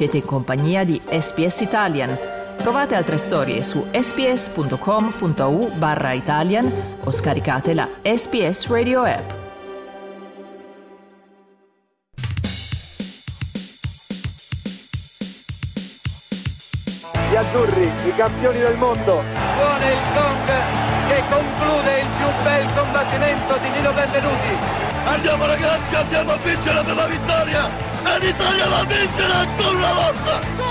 Siete in compagnia di SPS Italian. Trovate altre storie su sps.com.au barra Italian o scaricate la SPS Radio app. Gli azzurri, i campioni del mondo. Suona il gong bel combattimento di Nino Benvenuti. Andiamo ragazzi, andiamo a vincere per la vittoria! E l'Italia va a ancora una volta!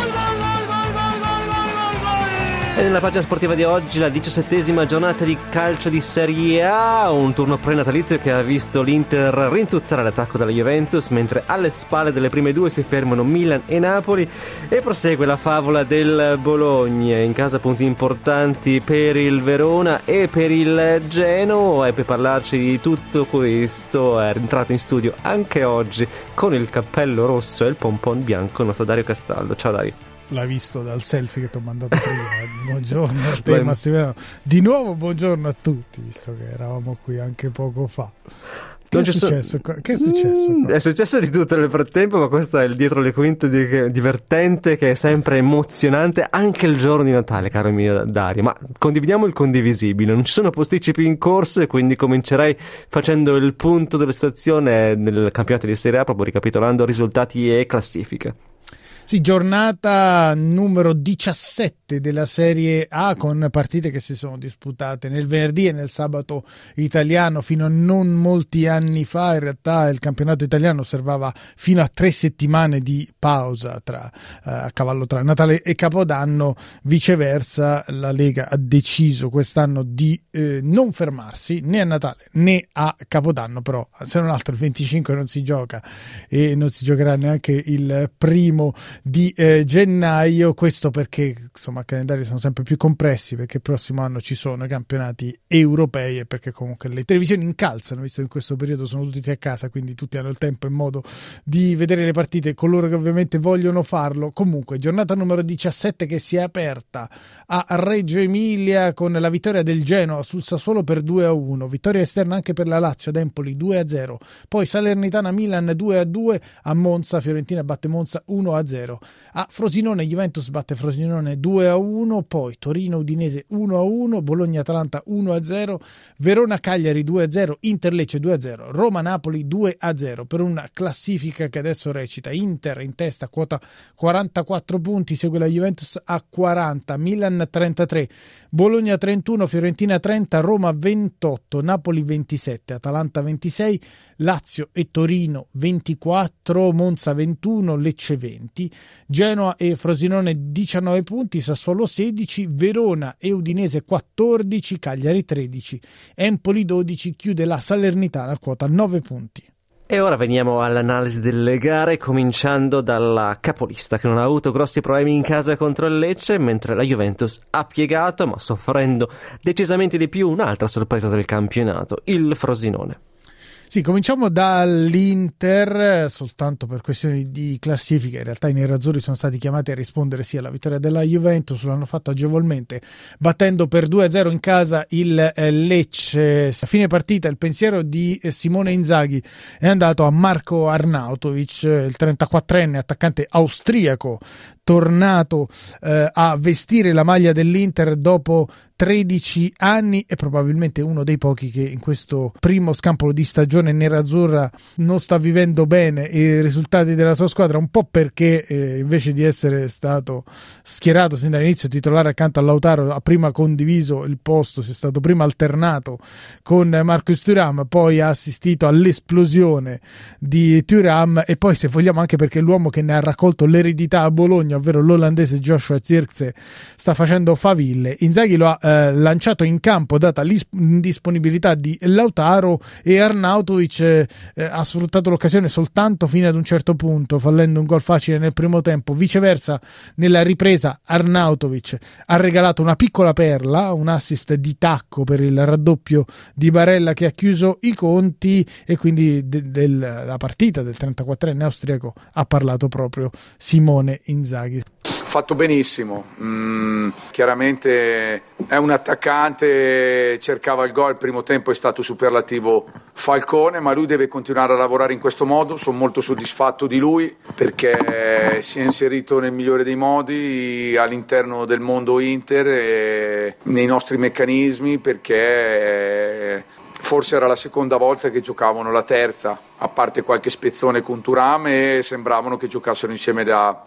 E nella pagina sportiva di oggi la diciassettesima giornata di calcio di Serie A, un turno prenatalizio che ha visto l'Inter rintuzzare l'attacco della Juventus, mentre alle spalle delle prime due si fermano Milan e Napoli e prosegue la favola del Bologna, in casa punti importanti per il Verona e per il Genoa e per parlarci di tutto questo è entrato in studio anche oggi con il cappello rosso e il pompon bianco il nostro Dario Castaldo. Ciao Dario l'hai visto dal selfie che ti ho mandato prima. buongiorno a te, Massimiliano. Di nuovo, buongiorno a tutti, visto che eravamo qui anche poco fa. Che è, successo? So... che è successo? Mm, è successo di tutto nel frattempo, ma questo è il dietro le quinte di... divertente che è sempre emozionante anche il giorno di Natale, caro mio Dario. Ma condividiamo il condivisibile. Non ci sono posticipi in corso e quindi comincerei facendo il punto della situazione nel campionato di Serie A, proprio ricapitolando risultati e classifiche. Sì, giornata numero 17 della Serie A con partite che si sono disputate nel venerdì e nel sabato italiano fino a non molti anni fa. In realtà il campionato italiano osservava fino a tre settimane di pausa tra, eh, a cavallo tra Natale e Capodanno. Viceversa, la Lega ha deciso quest'anno di eh, non fermarsi né a Natale né a Capodanno, però se non altro il 25 non si gioca e non si giocherà neanche il primo di eh, gennaio. Questo perché insomma i calendari sono sempre più compressi perché il prossimo anno ci sono i campionati europei e perché comunque le televisioni incalzano, visto che in questo periodo sono tutti a casa, quindi tutti hanno il tempo e modo di vedere le partite, coloro che ovviamente vogliono farlo. Comunque, giornata numero 17 che si è aperta a Reggio Emilia con la vittoria del Genoa sul Sassuolo per 2 a 1, vittoria esterna anche per la Lazio ad Empoli 2 a 0, poi Salernitana Milan 2 a 2, a Monza Fiorentina batte Monza 1 a 0. 0. A Frosinone Juventus batte Frosinone 2 a 1, poi Torino Udinese 1 a 1, Bologna Atalanta 1 a 0, Verona Cagliari 2 a 0, Inter Lecce 2 a 0, Roma Napoli 2 a 0 per una classifica che adesso recita Inter in testa quota 44 punti, segue la Juventus a 40, Milan 33, Bologna 31, Fiorentina 30, Roma 28, Napoli 27, Atalanta 26, Lazio e Torino 24, Monza 21, Lecce 20, Genoa e Frosinone 19 punti, Sassuolo 16, Verona e Udinese 14, Cagliari 13, Empoli 12, chiude la Salernitana a quota 9 punti. E ora veniamo all'analisi delle gare, cominciando dalla capolista che non ha avuto grossi problemi in casa contro il Lecce, mentre la Juventus ha piegato, ma soffrendo decisamente di più un'altra sorpresa del campionato, il Frosinone. Sì, cominciamo dall'Inter, soltanto per questioni di classifica. In realtà i nerazzurri sono stati chiamati a rispondere sì alla vittoria della Juventus, l'hanno fatto agevolmente, battendo per 2-0 in casa il eh, Lecce. A fine partita il pensiero di eh, Simone Inzaghi è andato a Marco Arnautovic, il 34enne attaccante austriaco, tornato eh, a vestire la maglia dell'Inter dopo 13 anni e probabilmente uno dei pochi che in questo primo scampolo di stagione nerazzurra non sta vivendo bene i risultati della sua squadra, un po' perché eh, invece di essere stato schierato sin dall'inizio titolare accanto a Lautaro ha prima condiviso il posto, si è stato prima alternato con Marcus Thuram, poi ha assistito all'esplosione di Thuram e poi se vogliamo anche perché l'uomo che ne ha raccolto l'eredità a Bologna, ovvero l'olandese Joshua Zirkzee, sta facendo faville. Inzaghi lo ha eh, lanciato in campo data l'indisponibilità di Lautaro e Arnautovic eh, ha sfruttato l'occasione soltanto fino ad un certo punto fallendo un gol facile nel primo tempo viceversa nella ripresa Arnautovic ha regalato una piccola perla un assist di tacco per il raddoppio di Barella che ha chiuso i conti e quindi de- della partita del 34enne austriaco ha parlato proprio Simone Inzaghi fatto benissimo. Mm, chiaramente è un attaccante, cercava il gol, il primo tempo è stato superlativo Falcone, ma lui deve continuare a lavorare in questo modo. Sono molto soddisfatto di lui perché si è inserito nel migliore dei modi all'interno del mondo Inter e nei nostri meccanismi perché forse era la seconda volta che giocavano la terza, a parte qualche spezzone con Turame e sembravano che giocassero insieme da,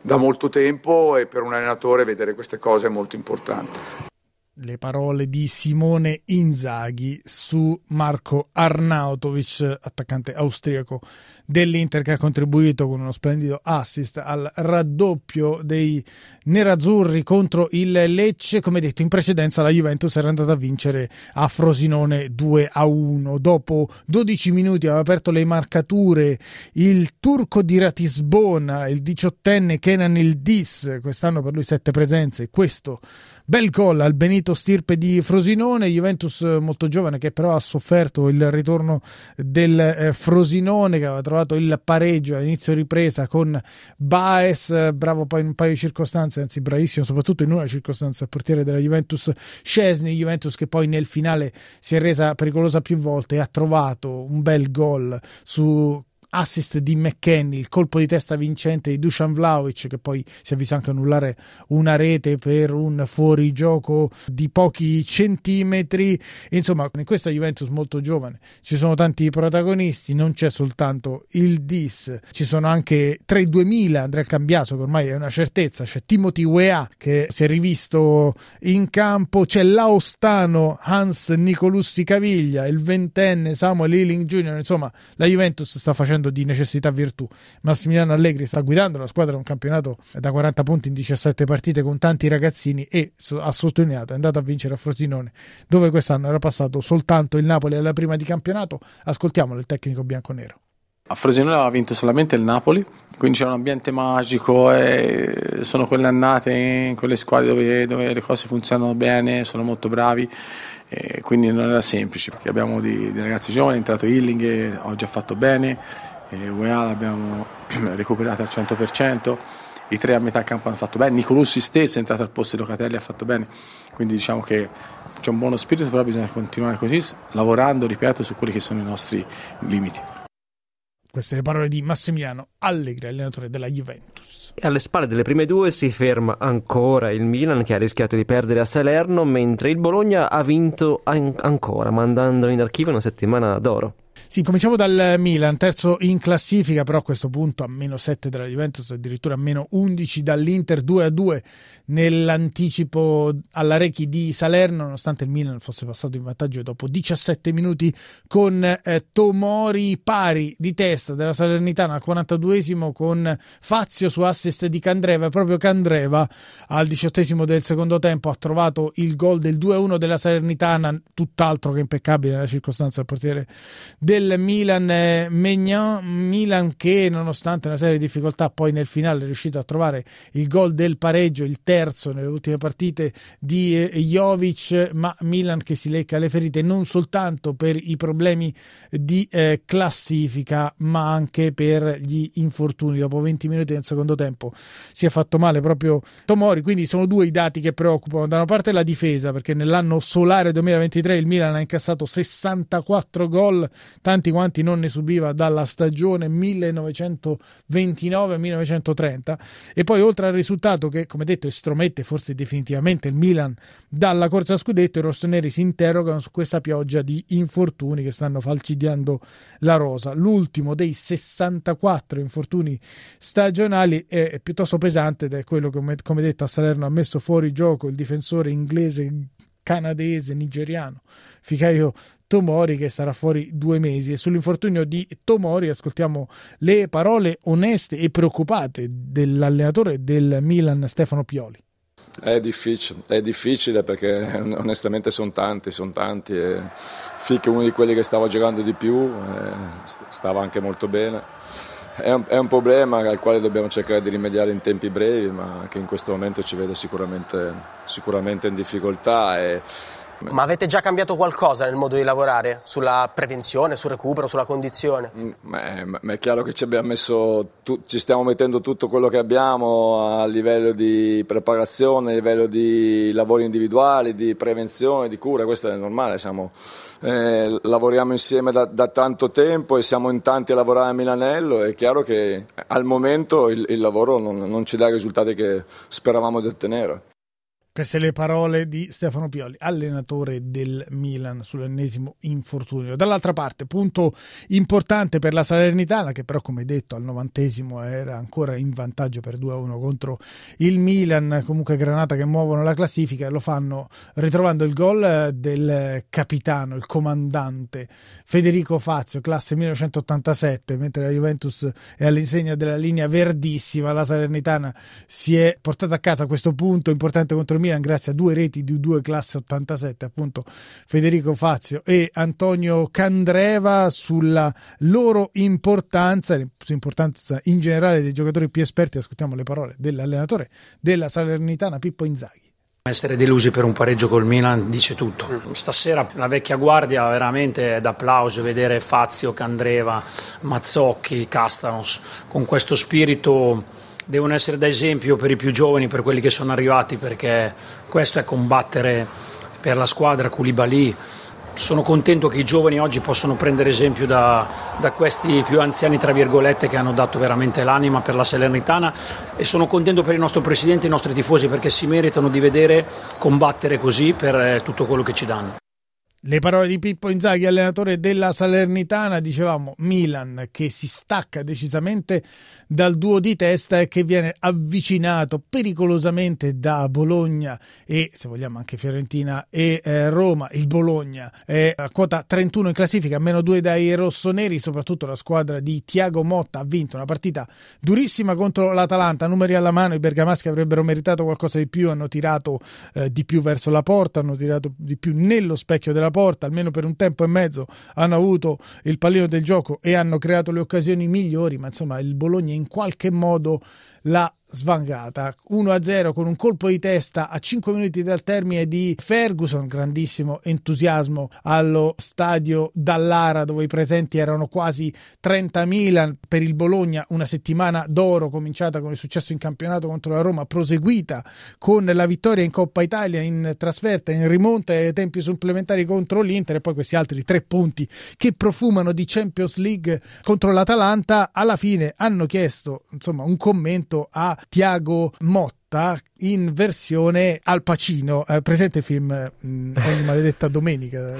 da molto tempo e per un allenatore vedere queste cose è molto importante le parole di Simone Inzaghi su Marco Arnautovic, attaccante austriaco dell'Inter che ha contribuito con uno splendido assist al raddoppio dei nerazzurri contro il Lecce. Come detto in precedenza la Juventus era andata a vincere a Frosinone 2 a 1. Dopo 12 minuti aveva aperto le marcature il turco di Ratisbona, il diciottenne Kenan Ildis, quest'anno per lui sette presenze, questo Bel gol al Benito Stirpe di Frosinone, Juventus molto giovane che però ha sofferto il ritorno del eh, Frosinone che aveva trovato il pareggio all'inizio ripresa con Baez, bravo poi in un paio di circostanze, anzi bravissimo soprattutto in una circostanza, il portiere della Juventus Scesni, Juventus che poi nel finale si è resa pericolosa più volte e ha trovato un bel gol su assist di McKenny, il colpo di testa vincente di Dusan Vlaovic che poi si è visto anche annullare una rete per un fuorigioco di pochi centimetri. Insomma, in questa Juventus molto giovane ci sono tanti protagonisti, non c'è soltanto il Dis, ci sono anche tra i 2000 Andrea Cambiaso che ormai è una certezza, c'è Timothy Wea che si è rivisto in campo, c'è l'Aostano Hans Nicolussi Caviglia, il ventenne Samuel Ealing Jr. Insomma, la Juventus sta facendo facendo di necessità virtù. Massimiliano Allegri sta guidando la squadra a un campionato da 40 punti in 17 partite con tanti ragazzini e ha sottolineato è andato a vincere a Frosinone dove quest'anno era passato soltanto il Napoli alla prima di campionato. Ascoltiamolo il tecnico bianconero. A Frosinone aveva vinto solamente il Napoli, quindi c'era un ambiente magico e sono quelle annate in quelle squadre dove, dove le cose funzionano bene, sono molto bravi. Quindi non era semplice perché abbiamo dei, dei ragazzi giovani, è entrato Hilling, oggi ha fatto bene, e UEA l'abbiamo recuperato al 100%, i tre a metà campo hanno fatto bene, Nicolussi stesso è entrato al posto di Locatelli e ha fatto bene, quindi diciamo che c'è un buono spirito, però bisogna continuare così, lavorando, ripeto, su quelli che sono i nostri limiti. Queste le parole di Massimiliano Allegri, allenatore della Juventus. E alle spalle delle prime due si ferma ancora il Milan che ha rischiato di perdere a Salerno, mentre il Bologna ha vinto an- ancora, mandando in archivio una settimana d'oro. Sì, cominciamo dal Milan, terzo in classifica, però a questo punto a meno 7 della Juventus, addirittura a meno 11 dall'Inter 2 a 2 nell'anticipo alla Rechi di Salerno, nonostante il Milan fosse passato in vantaggio dopo 17 minuti con eh, Tomori pari di testa della Salernitana al 42esimo con Fazio su assist di Candreva, proprio Candreva al 18esimo del secondo tempo ha trovato il gol del 2-1 della Salernitana, tutt'altro che impeccabile nella circostanza del portiere del Milan eh, Milan che nonostante una serie di difficoltà poi nel finale è riuscito a trovare il gol del pareggio, il terzo nelle ultime partite di eh, Jovic, ma Milan che si lecca le ferite non soltanto per i problemi di eh, classifica ma anche per gli infortuni. Dopo 20 minuti nel secondo tempo si è fatto male proprio Tomori, quindi sono due i dati che preoccupano. Da una parte la difesa perché nell'anno solare 2023 il Milan ha incassato 64 gol tanti quanti non ne subiva dalla stagione 1929-1930 e poi oltre al risultato che come detto estromette forse definitivamente il Milan dalla corsa a scudetto i rossoneri si interrogano su questa pioggia di infortuni che stanno falcidiando la rosa. L'ultimo dei 64 infortuni stagionali è piuttosto pesante ed è quello che come detto a Salerno ha messo fuori gioco il difensore inglese canadese nigeriano Ficaio Tomori che sarà fuori due mesi e sull'infortunio di Tomori ascoltiamo le parole oneste e preoccupate dell'allenatore del Milan Stefano Pioli. È difficile, è difficile perché onestamente sono tanti, sono tanti e è uno di quelli che stava giocando di più, stava anche molto bene. È un, è un, problema al quale dobbiamo cercare di rimediare in tempi brevi, ma che in questo momento ci vede sicuramente, sicuramente in difficoltà. E, Ma avete già cambiato qualcosa nel modo di lavorare? Sulla prevenzione, sul recupero, sulla condizione? Mm, ma, ma è chiaro che ci, messo, tu, ci stiamo mettendo tutto quello che abbiamo a livello di preparazione, a livello di lavori individuali, di prevenzione, di cura, questo è normale, siamo, eh, lavoriamo insieme da, da, tanto tempo e siamo in tanti a lavorare a Milanello, è chiaro che al momento il, il lavoro non, non ci dà i risultati che speravamo di ottenere. Queste le parole di Stefano Pioli, allenatore del Milan sull'ennesimo infortunio. Dall'altra parte, punto importante per la Salernitana, che però, come detto, al novantesimo era ancora in vantaggio per 2-1 contro il Milan. Comunque, Granata che muovono la classifica e lo fanno ritrovando il gol del capitano, il comandante Federico Fazio, classe 1987, mentre la Juventus è all'insegna della linea verdissima. La Salernitana si è portata a casa questo punto importante contro il Milan Milan grazie a due reti di due classe 87, appunto Federico Fazio e Antonio Candreva sulla loro importanza, l'importanza in generale dei giocatori più esperti. Ascoltiamo le parole dell'allenatore della Salernitana Pippo Inzaghi. Essere delusi per un pareggio col Milan dice tutto. Stasera la vecchia guardia veramente è d'applauso vedere Fazio, Candreva, Mazzocchi, Castanos con questo spirito devono essere da esempio per i più giovani, per quelli che sono arrivati, perché questo è combattere per la squadra Koulibaly. Sono contento che i giovani oggi possano prendere esempio da, da, questi più anziani, tra virgolette, che hanno dato veramente l'anima per la Salernitana e sono contento per il nostro presidente e i nostri tifosi perché si meritano di vedere combattere così per eh, tutto quello che ci danno. Le parole di Pippo Inzaghi, allenatore della Salernitana, dicevamo Milan che si stacca decisamente dal duo di testa e che viene avvicinato pericolosamente da Bologna e se vogliamo anche Fiorentina e eh, Roma. Il Bologna è a quota 31 in classifica, meno 2 dai rossoneri, soprattutto la squadra di Tiago Motta ha vinto una partita durissima contro l'Atalanta, numeri alla mano, i bergamaschi avrebbero meritato qualcosa di più, hanno tirato eh, di più verso la porta, hanno tirato di più nello specchio della porta, almeno per un tempo e mezzo hanno avuto il pallino del gioco e hanno creato le occasioni migliori, ma insomma il Bologna in qualche modo la svangata. 1-0 con un colpo di testa a 5 minuti dal termine di Ferguson grandissimo entusiasmo allo stadio Dallara dove i presenti erano quasi 30.000 per il Bologna una settimana d'oro cominciata con il successo in campionato contro la Roma proseguita con la vittoria in Coppa Italia in trasferta in rimonta ai tempi supplementari contro l'Inter e poi questi altri tre punti che profumano di Champions League contro l'Atalanta alla fine hanno chiesto insomma un commento a Tiago Motta in versione Al Pacino. Eh, presente il film mh, mm, Ogni maledetta domenica?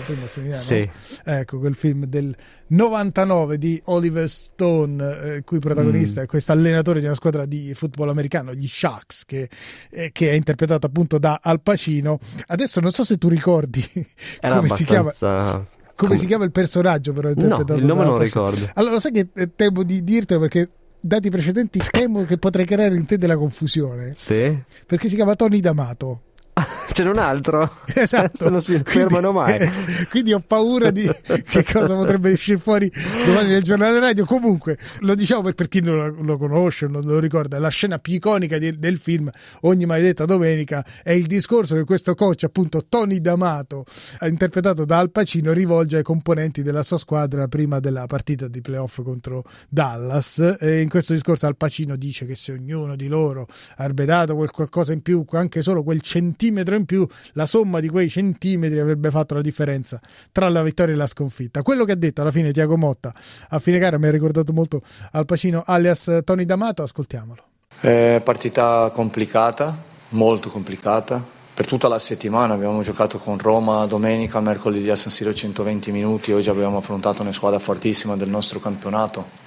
Sì. Ecco, quel film del 99 di Oliver Stone, eh, il cui protagonista mm. è questo allenatore di una squadra di football americano, gli Sharks, che, eh, che, è interpretato appunto da Al Pacino. Adesso non so se tu ricordi Era come abbastanza... si chiama. Come, si chiama il personaggio, però no, il nome non ricordo. Allora, sai che eh, temo di dirtelo perché dati precedenti temo che potrei creare in te della confusione. Sì. Perché si chiama Tony D'Amato. C'è un altro? Esatto. non si fermano mai. Eh, quindi ho paura di che cosa potrebbe uscire fuori domani nel giornale radio. Comunque, lo diciamo per, per chi non lo, lo, conosce, non lo ricorda, la scena più iconica di, del film Ogni maledetta domenica è il discorso che questo coach, appunto Tony D'Amato, interpretato da Al Pacino, rivolge ai componenti della sua squadra prima della partita di playoff contro Dallas. E in questo discorso Al Pacino dice che se ognuno di loro avrebbe dato quel qualcosa in più, anche solo quel centimetro in più, la somma di quei centimetri avrebbe fatto la differenza tra la vittoria e la sconfitta. Quello che ha detto alla fine Tiago Motta a fine gara mi ha ricordato molto Al Pacino alias Tony D'Amato, ascoltiamolo. È partita complicata, molto complicata. Per tutta la settimana abbiamo giocato con Roma domenica, mercoledì a San Siro 120 minuti, oggi abbiamo affrontato una squadra fortissima del nostro campionato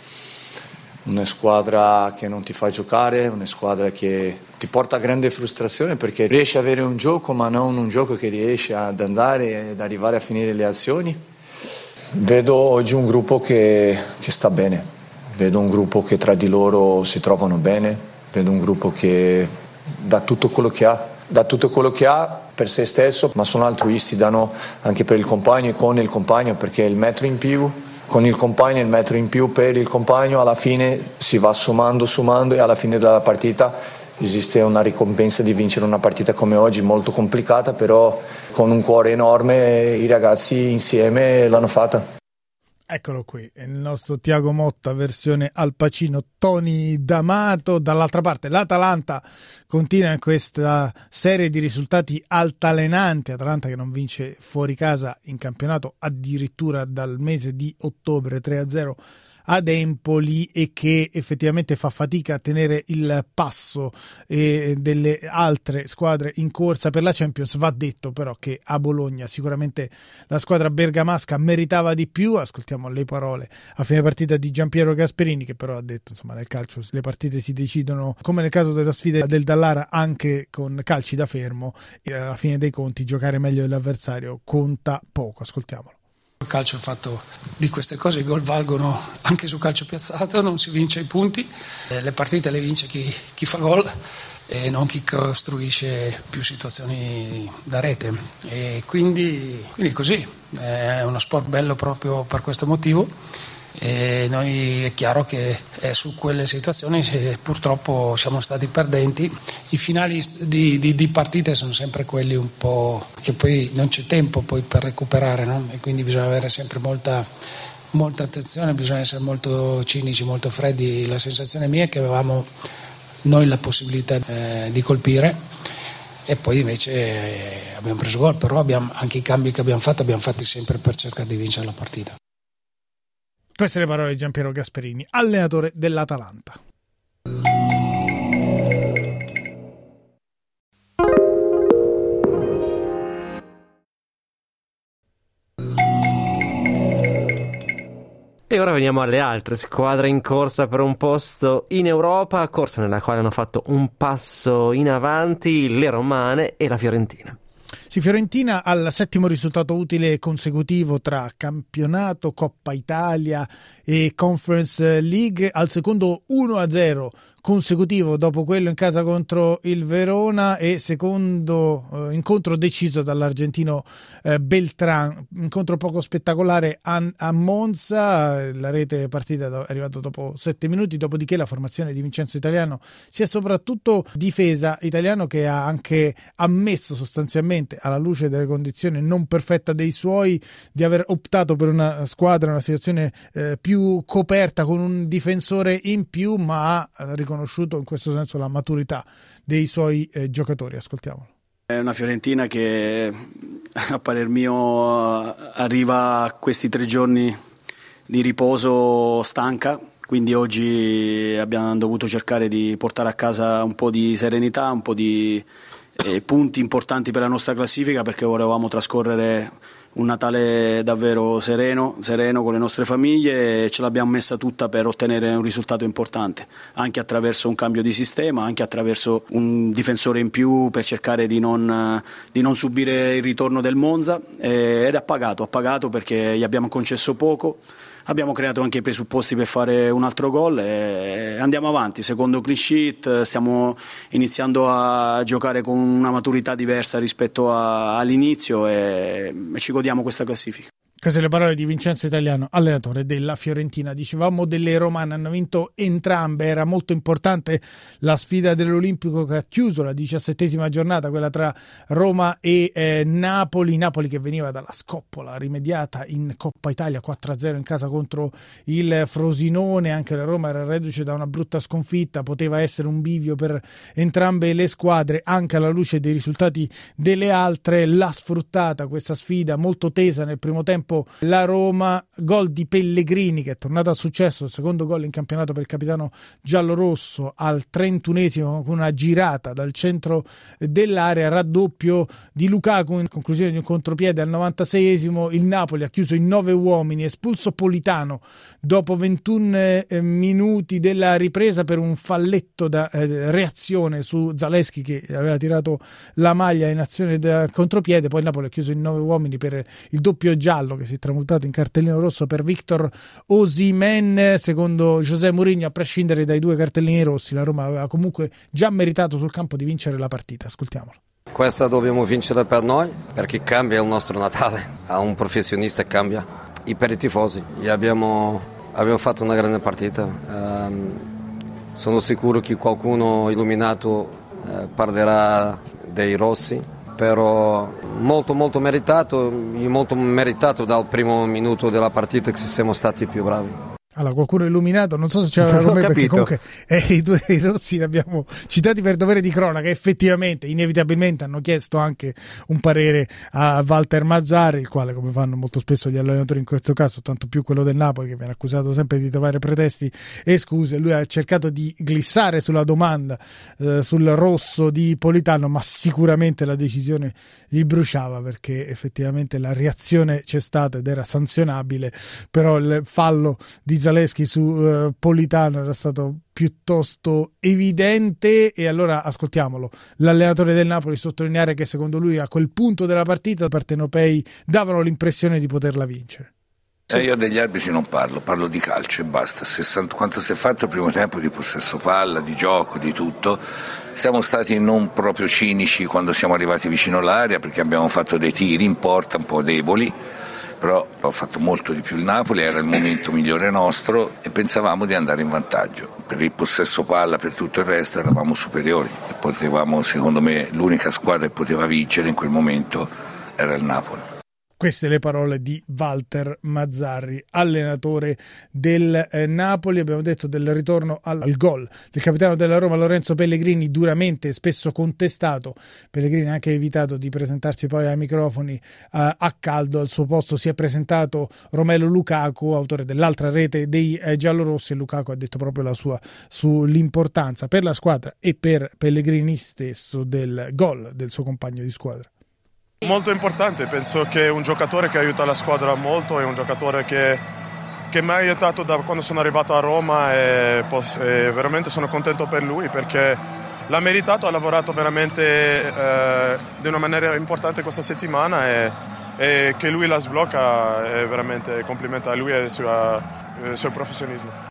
una squadra che non ti fa giocare, una squadra che ti porta a grande frustrazione perché riesci ad avere un gioco ma non un gioco che riesce ad andare ed arrivare a finire le azioni. Vedo oggi un gruppo che, che sta bene, vedo un gruppo che tra di loro si trovano bene, vedo un gruppo che dà tutto quello che ha, dà tutto quello che ha per se stesso, ma sono altruisti, danno anche per il compagno e con il compagno perché il metro in più con il compagno il metro in più per il compagno alla fine si va sommando sommando e alla fine della partita esiste una ricompensa di vincere una partita come oggi molto complicata, però con un cuore enorme i ragazzi insieme l'hanno fatta. Eccolo qui, il nostro Tiago Motta, versione Al Pacino, Tony D'Amato. Dall'altra parte l'Atalanta continua in questa serie di risultati altalenanti. Atalanta che non vince fuori casa in campionato addirittura dal mese di ottobre 3-0 ad Empoli e che effettivamente fa fatica a tenere il passo eh, delle altre squadre in corsa per la Champions. Va detto però che a Bologna sicuramente la squadra bergamasca meritava di più. Ascoltiamo le parole a fine partita di Giampiero Gasperini che però ha detto insomma nel calcio le partite si decidono come nel caso della sfida del Dallara anche con calci da fermo e alla fine dei conti giocare meglio dell'avversario conta poco. Ascoltiamolo. Il calcio è fatto di queste cose, i gol valgono anche su calcio piazzato, non si vince i punti, eh, le partite le vince chi, chi fa gol e non chi costruisce più situazioni da rete. E quindi, quindi così, è uno sport bello proprio per questo motivo e noi è chiaro che eh, su quelle situazioni purtroppo siamo stati perdenti. I finali di, di, di, partite sono sempre quelli un po' che poi non c'è tempo poi per recuperare no? e quindi bisogna avere sempre molta, molta attenzione, bisogna essere molto cinici, molto freddi. La sensazione mia è che avevamo noi la possibilità eh, di colpire e poi invece eh, abbiamo preso gol, però abbiamo, anche i cambi che abbiamo fatto abbiamo fatti sempre per cercare di vincere la partita. Queste le parole di Giampiero Gasperini, allenatore dell'Atalanta. E ora veniamo alle altre squadre in corsa per un posto in Europa, corsa nella quale hanno fatto un passo in avanti le Romane e la Fiorentina. Sì, Fiorentina al settimo risultato utile consecutivo tra campionato, Coppa Italia e Conference League, al secondo 1-0 consecutivo dopo quello in casa contro il Verona e secondo eh, incontro deciso dall'argentino eh, Beltran, incontro poco spettacolare a, a Monza, la rete partita è arrivata dopo sette minuti, dopodiché la formazione di Vincenzo Italiano si è soprattutto difesa, Italiano che ha anche ammesso sostanzialmente alla luce delle condizioni non perfette dei suoi di aver optato per una squadra, una situazione eh, più coperta con un difensore in più, ma ha riconosciuto in questo senso la maturità dei suoi eh, giocatori. Ascoltiamolo. È una Fiorentina che a parer mio arriva a questi tre giorni di riposo stanca, quindi oggi abbiamo dovuto cercare di portare a casa un po' di serenità, un po' di eh, punti importanti per la nostra classifica perché volevamo trascorrere un Natale davvero sereno, sereno con le nostre famiglie e ce l'abbiamo messa tutta per ottenere un risultato importante, anche attraverso un cambio di sistema, anche attraverso un difensore in più per cercare di non, di non subire il ritorno del Monza. Ed ha pagato, ha pagato perché gli abbiamo concesso poco. Abbiamo creato anche i presupposti per fare un altro gol e andiamo avanti, secondo clean sheet, stiamo iniziando a giocare con una maturità diversa rispetto a, all'inizio e, e ci godiamo questa classifica. Queste le parole di Vincenzo Italiano, allenatore della Fiorentina. Dicevamo delle romane, hanno vinto entrambe, era molto importante la sfida dell'Olimpico che ha chiuso la diciassettesima giornata, quella tra Roma e eh, Napoli. Napoli che veniva dalla scoppola rimediata in Coppa Italia 4-0 in casa contro il Frosinone, anche la Roma era reduce da una brutta sconfitta, poteva essere un bivio per entrambe le squadre, anche alla luce dei risultati delle altre. L'ha sfruttata questa sfida molto tesa nel primo tempo tempo la Roma, gol di Pellegrini che è tornato al successo, il secondo gol in campionato per il capitano giallorosso al 31esimo con una girata dal centro dell'area, raddoppio di Lukaku in conclusione di un contropiede al 96esimo, il Napoli ha chiuso in nove uomini, espulso Politano dopo 21 eh, minuti della ripresa per un falletto da eh, reazione su Zaleschi che aveva tirato la maglia in azione da contropiede, poi il Napoli ha chiuso in nove uomini per il doppio giallo che si è tramutato in cartellino rosso per Victor Osimen. Secondo José Mourinho, a prescindere dai due cartellini rossi, la Roma aveva comunque già meritato sul campo di vincere la partita. Ascoltiamolo. Questa dobbiamo vincere per noi perché cambia il nostro Natale. A un professionista cambia. E per i tifosi abbiamo, abbiamo fatto una grande partita. Um, sono sicuro che qualcuno illuminato eh, parlerà dei rossi, però molto molto meritato, molto meritato dal primo minuto della partita che siamo stati più bravi. Allora, qualcuno illuminato, non so se c'era con me perché comunque eh, i due rossi li abbiamo citati per dovere di cronaca. Effettivamente, inevitabilmente hanno chiesto anche un parere a Walter Mazzari, il quale, come fanno molto spesso gli allenatori in questo caso, tanto più quello del Napoli, che viene accusato sempre di trovare pretesti e scuse. Lui ha cercato di glissare sulla domanda eh, sul rosso di Politano, ma sicuramente la decisione gli bruciava perché effettivamente la reazione c'è stata ed era sanzionabile, però il fallo di Zaleschi Zaleschi su uh, Politano era stato piuttosto evidente e allora ascoltiamolo l'allenatore del Napoli sottolineare che secondo lui a quel punto della partita i partenopei davano l'impressione di poterla vincere eh, io degli arbitri non parlo, parlo di calcio e basta. 60, quanto si è fatto il primo tempo di possesso palla, di gioco, di tutto. Siamo stati non proprio cinici quando siamo arrivati vicino all'area perché abbiamo fatto dei tiri in porta un po' deboli però ho fatto molto di più il Napoli, era il momento migliore nostro e pensavamo di andare in vantaggio. Per il possesso palla, per tutto il resto eravamo superiori e potevamo, secondo me, l'unica squadra che poteva vincere in quel momento era il Napoli. Queste le parole di Walter Mazzarri, allenatore del eh, Napoli. Abbiamo detto del ritorno al, al, gol del capitano della Roma Lorenzo Pellegrini, duramente e spesso contestato. Pellegrini ha anche evitato di presentarsi poi ai microfoni eh, a caldo. Al suo posto si è presentato Romelo Lukaku, autore dell'altra rete dei eh, giallorossi. Lukaku ha detto proprio la sua sull'importanza per la squadra e per Pellegrini stesso del gol del suo compagno di squadra. Molto importante, penso che è un giocatore che aiuta la squadra molto, è un giocatore che, che mi ha aiutato da quando sono arrivato a Roma e, e, veramente sono contento per lui perché l'ha meritato, ha lavorato veramente eh, di una maniera importante questa settimana e, e, che lui la sblocca è veramente complimento a lui e al suo, il suo professionismo.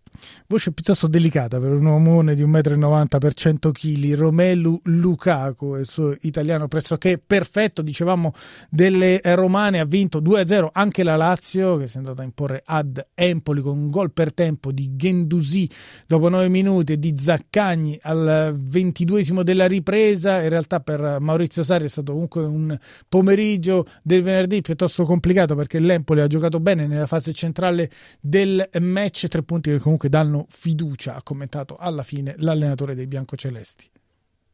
Voce piuttosto delicata per un uomone di 1,90 m per 100 kg, Romelu Lukaku, il suo italiano pressoché perfetto, dicevamo delle romane, ha vinto 2-0 anche la Lazio che si è andata a imporre ad Empoli con un gol per tempo di Gendusi dopo 9 minuti e di Zaccagni al 22 della ripresa, in realtà per Maurizio Sarri è stato comunque un pomeriggio del venerdì piuttosto complicato perché l'Empoli ha giocato bene nella fase centrale del match, tre punti che comunque danno fiducia, ha commentato alla fine l'allenatore dei biancocelesti.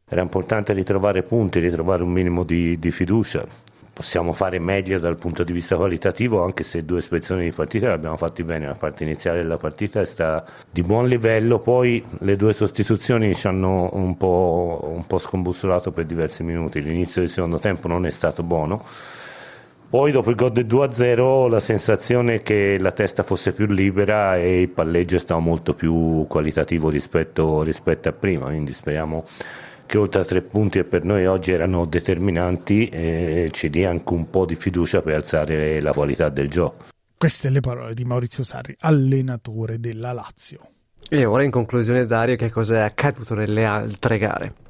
Era importante ritrovare punti, ritrovare un minimo di, di fiducia. Possiamo fare meglio dal punto di vista qualitativo, anche se due ispezioni di partita le abbiamo fatte bene. La parte iniziale della partita è stata di buon livello, poi le due sostituzioni ci hanno un po', un po' scombussolato per diversi minuti. L'inizio del secondo tempo non è stato buono poi dopo il gol del 2-0 la sensazione che la testa fosse più libera e il palleggio stava molto più qualitativo rispetto, rispetto a prima, quindi speriamo che oltre a tre punti che per noi oggi erano determinanti eh, ci dia anche un po' di fiducia per alzare la qualità del gioco. Queste le parole di Maurizio Sarri, allenatore della Lazio. E ora in conclusione Dario che cosa è accaduto nelle altre gare?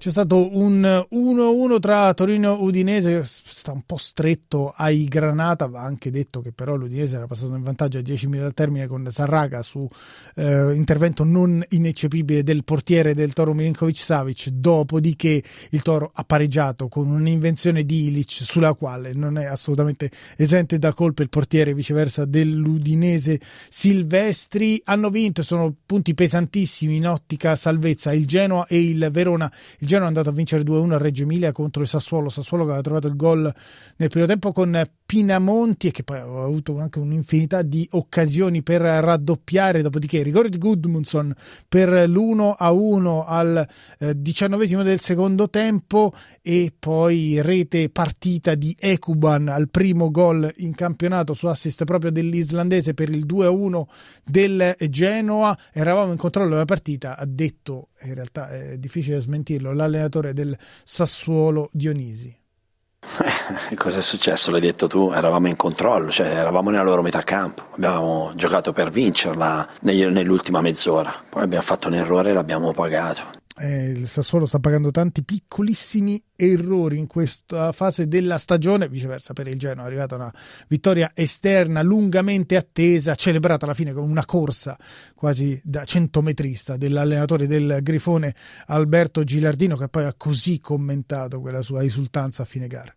C'è stato un 1-1 tra Torino e Udinese, sta un po' stretto ai Granata, va anche detto che però l'Udinese era passato in vantaggio a 10 minuti al termine con Sarraga su eh, intervento non ineccepibile del portiere del Toro Milinkovic Savic, dopodiché il Toro ha pareggiato con un'invenzione di Ilic sulla quale non è assolutamente esente da colpe il portiere viceversa dell'Udinese Silvestri. Hanno vinto, sono punti pesantissimi in ottica salvezza il Genoa e il Verona. Il Genoa è andato a vincere 2-1 a Reggio Emilia contro il Sassuolo, Sassuolo che aveva trovato il gol nel primo tempo con Pinamonti e che poi ha avuto anche un'infinità di occasioni per raddoppiare, dopodiché rigore di per l'1-1 al eh, diciannovesimo del secondo tempo e poi rete partita di Ekuban al primo gol in campionato su assist proprio dell'islandese per il 2-1 del Genoa. Eravamo in controllo della partita, ha detto, in realtà è difficile smentirlo, l'allenatore del Sassuolo Dionisi. Eh, cosa è successo? L'hai detto tu, eravamo in controllo, cioè eravamo nella loro metà campo, abbiamo giocato per vincerla nell'ultima mezz'ora, poi abbiamo fatto un errore e l'abbiamo pagato. Eh, il Sassuolo sta pagando tanti piccolissimi errori in questa fase della stagione, viceversa per il Genoa è arrivata una vittoria esterna lungamente attesa, celebrata alla fine con una corsa quasi da centometrista dell'allenatore del Grifone Alberto Gilardino che poi ha così commentato quella sua esultanza a fine gara.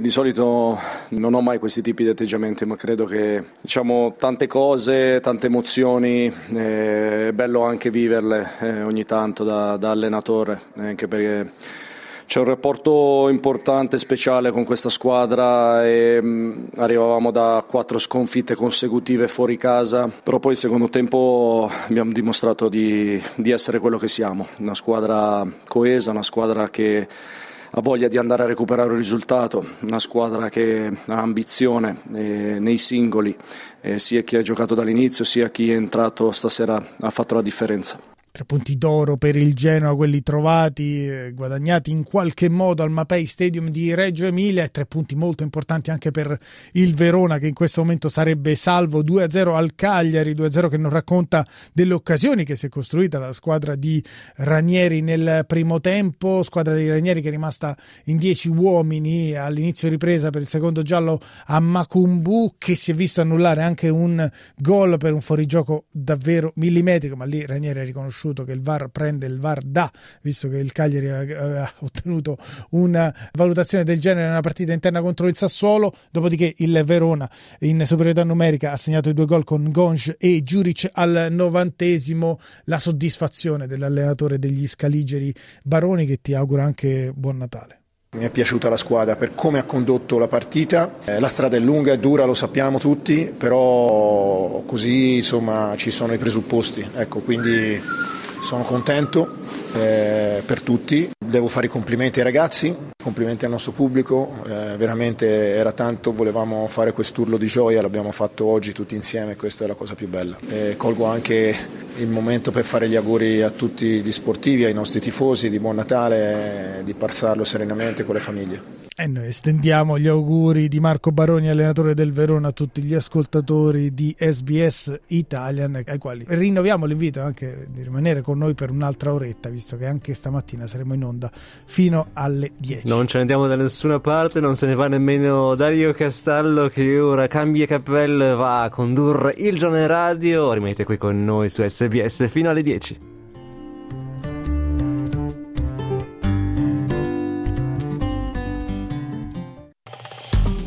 Di solito non ho mai questi tipi di atteggiamenti, ma credo che diciamo, tante cose, tante emozioni, eh, è bello anche viverle eh, ogni tanto da, da allenatore, anche perché c'è un rapporto importante, speciale con questa squadra e mh, mm, arrivavamo da quattro sconfitte consecutive fuori casa, però poi secondo tempo abbiamo dimostrato di, di essere quello che siamo, una squadra coesa, una squadra che ha voglia di andare a recuperare un risultato, una squadra che ha ambizione eh, nei singoli, eh, sia chi ha giocato dall'inizio sia chi è entrato stasera ha fatto la differenza. Tre punti d'oro per il Genoa, quelli trovati, eh, guadagnati in qualche modo al Mapei Stadium di Reggio Emilia e tre punti molto importanti anche per il Verona che in questo momento sarebbe salvo 2-0 al Cagliari, 2-0 che non racconta delle occasioni che si è costruita la squadra di Ranieri nel primo tempo, squadra di Ranieri che è rimasta in 10 uomini all'inizio ripresa per il secondo giallo a Macumbu che si è visto annullare anche un gol per un fuorigioco davvero millimetrico, ma lì Ranieri ha riconosciuto riconosciuto che il VAR prende il VAR da, visto che il Cagliari aveva ottenuto una valutazione del genere nella partita interna contro il Sassuolo, dopodiché il Verona in superiorità numerica ha segnato i due gol con Gonj e Giuric al novantesimo, la soddisfazione dell'allenatore degli Scaligeri Baroni che ti augura anche buon Natale. Mi è piaciuta la squadra. Per come ha condotto la partita, eh, la strada è lunga, è dura, lo sappiamo tutti, però così insomma ci sono i presupposti, ecco, quindi sono contento eh, per tutti, devo fare i complimenti ai ragazzi, complimenti al nostro pubblico, eh, veramente era tanto, volevamo fare quest'urlo di gioia, l'abbiamo fatto oggi tutti insieme, questa è la cosa più bella. E colgo anche il momento per fare gli auguri a tutti gli sportivi, ai nostri tifosi, di buon Natale, di passarlo serenamente con le famiglie. E noi estendiamo gli auguri di Marco Baroni, allenatore del Verona, a tutti gli ascoltatori di SBS Italian, ai quali rinnoviamo l'invito anche di rimanere con noi per un'altra oretta, visto che anche stamattina saremo in onda fino alle 10. Non ce ne andiamo da nessuna parte, non se ne va nemmeno Dario Castallo che ora cambia cappello e va a condurre il giornale radio. Rimanete qui con noi su SBS fino alle 10.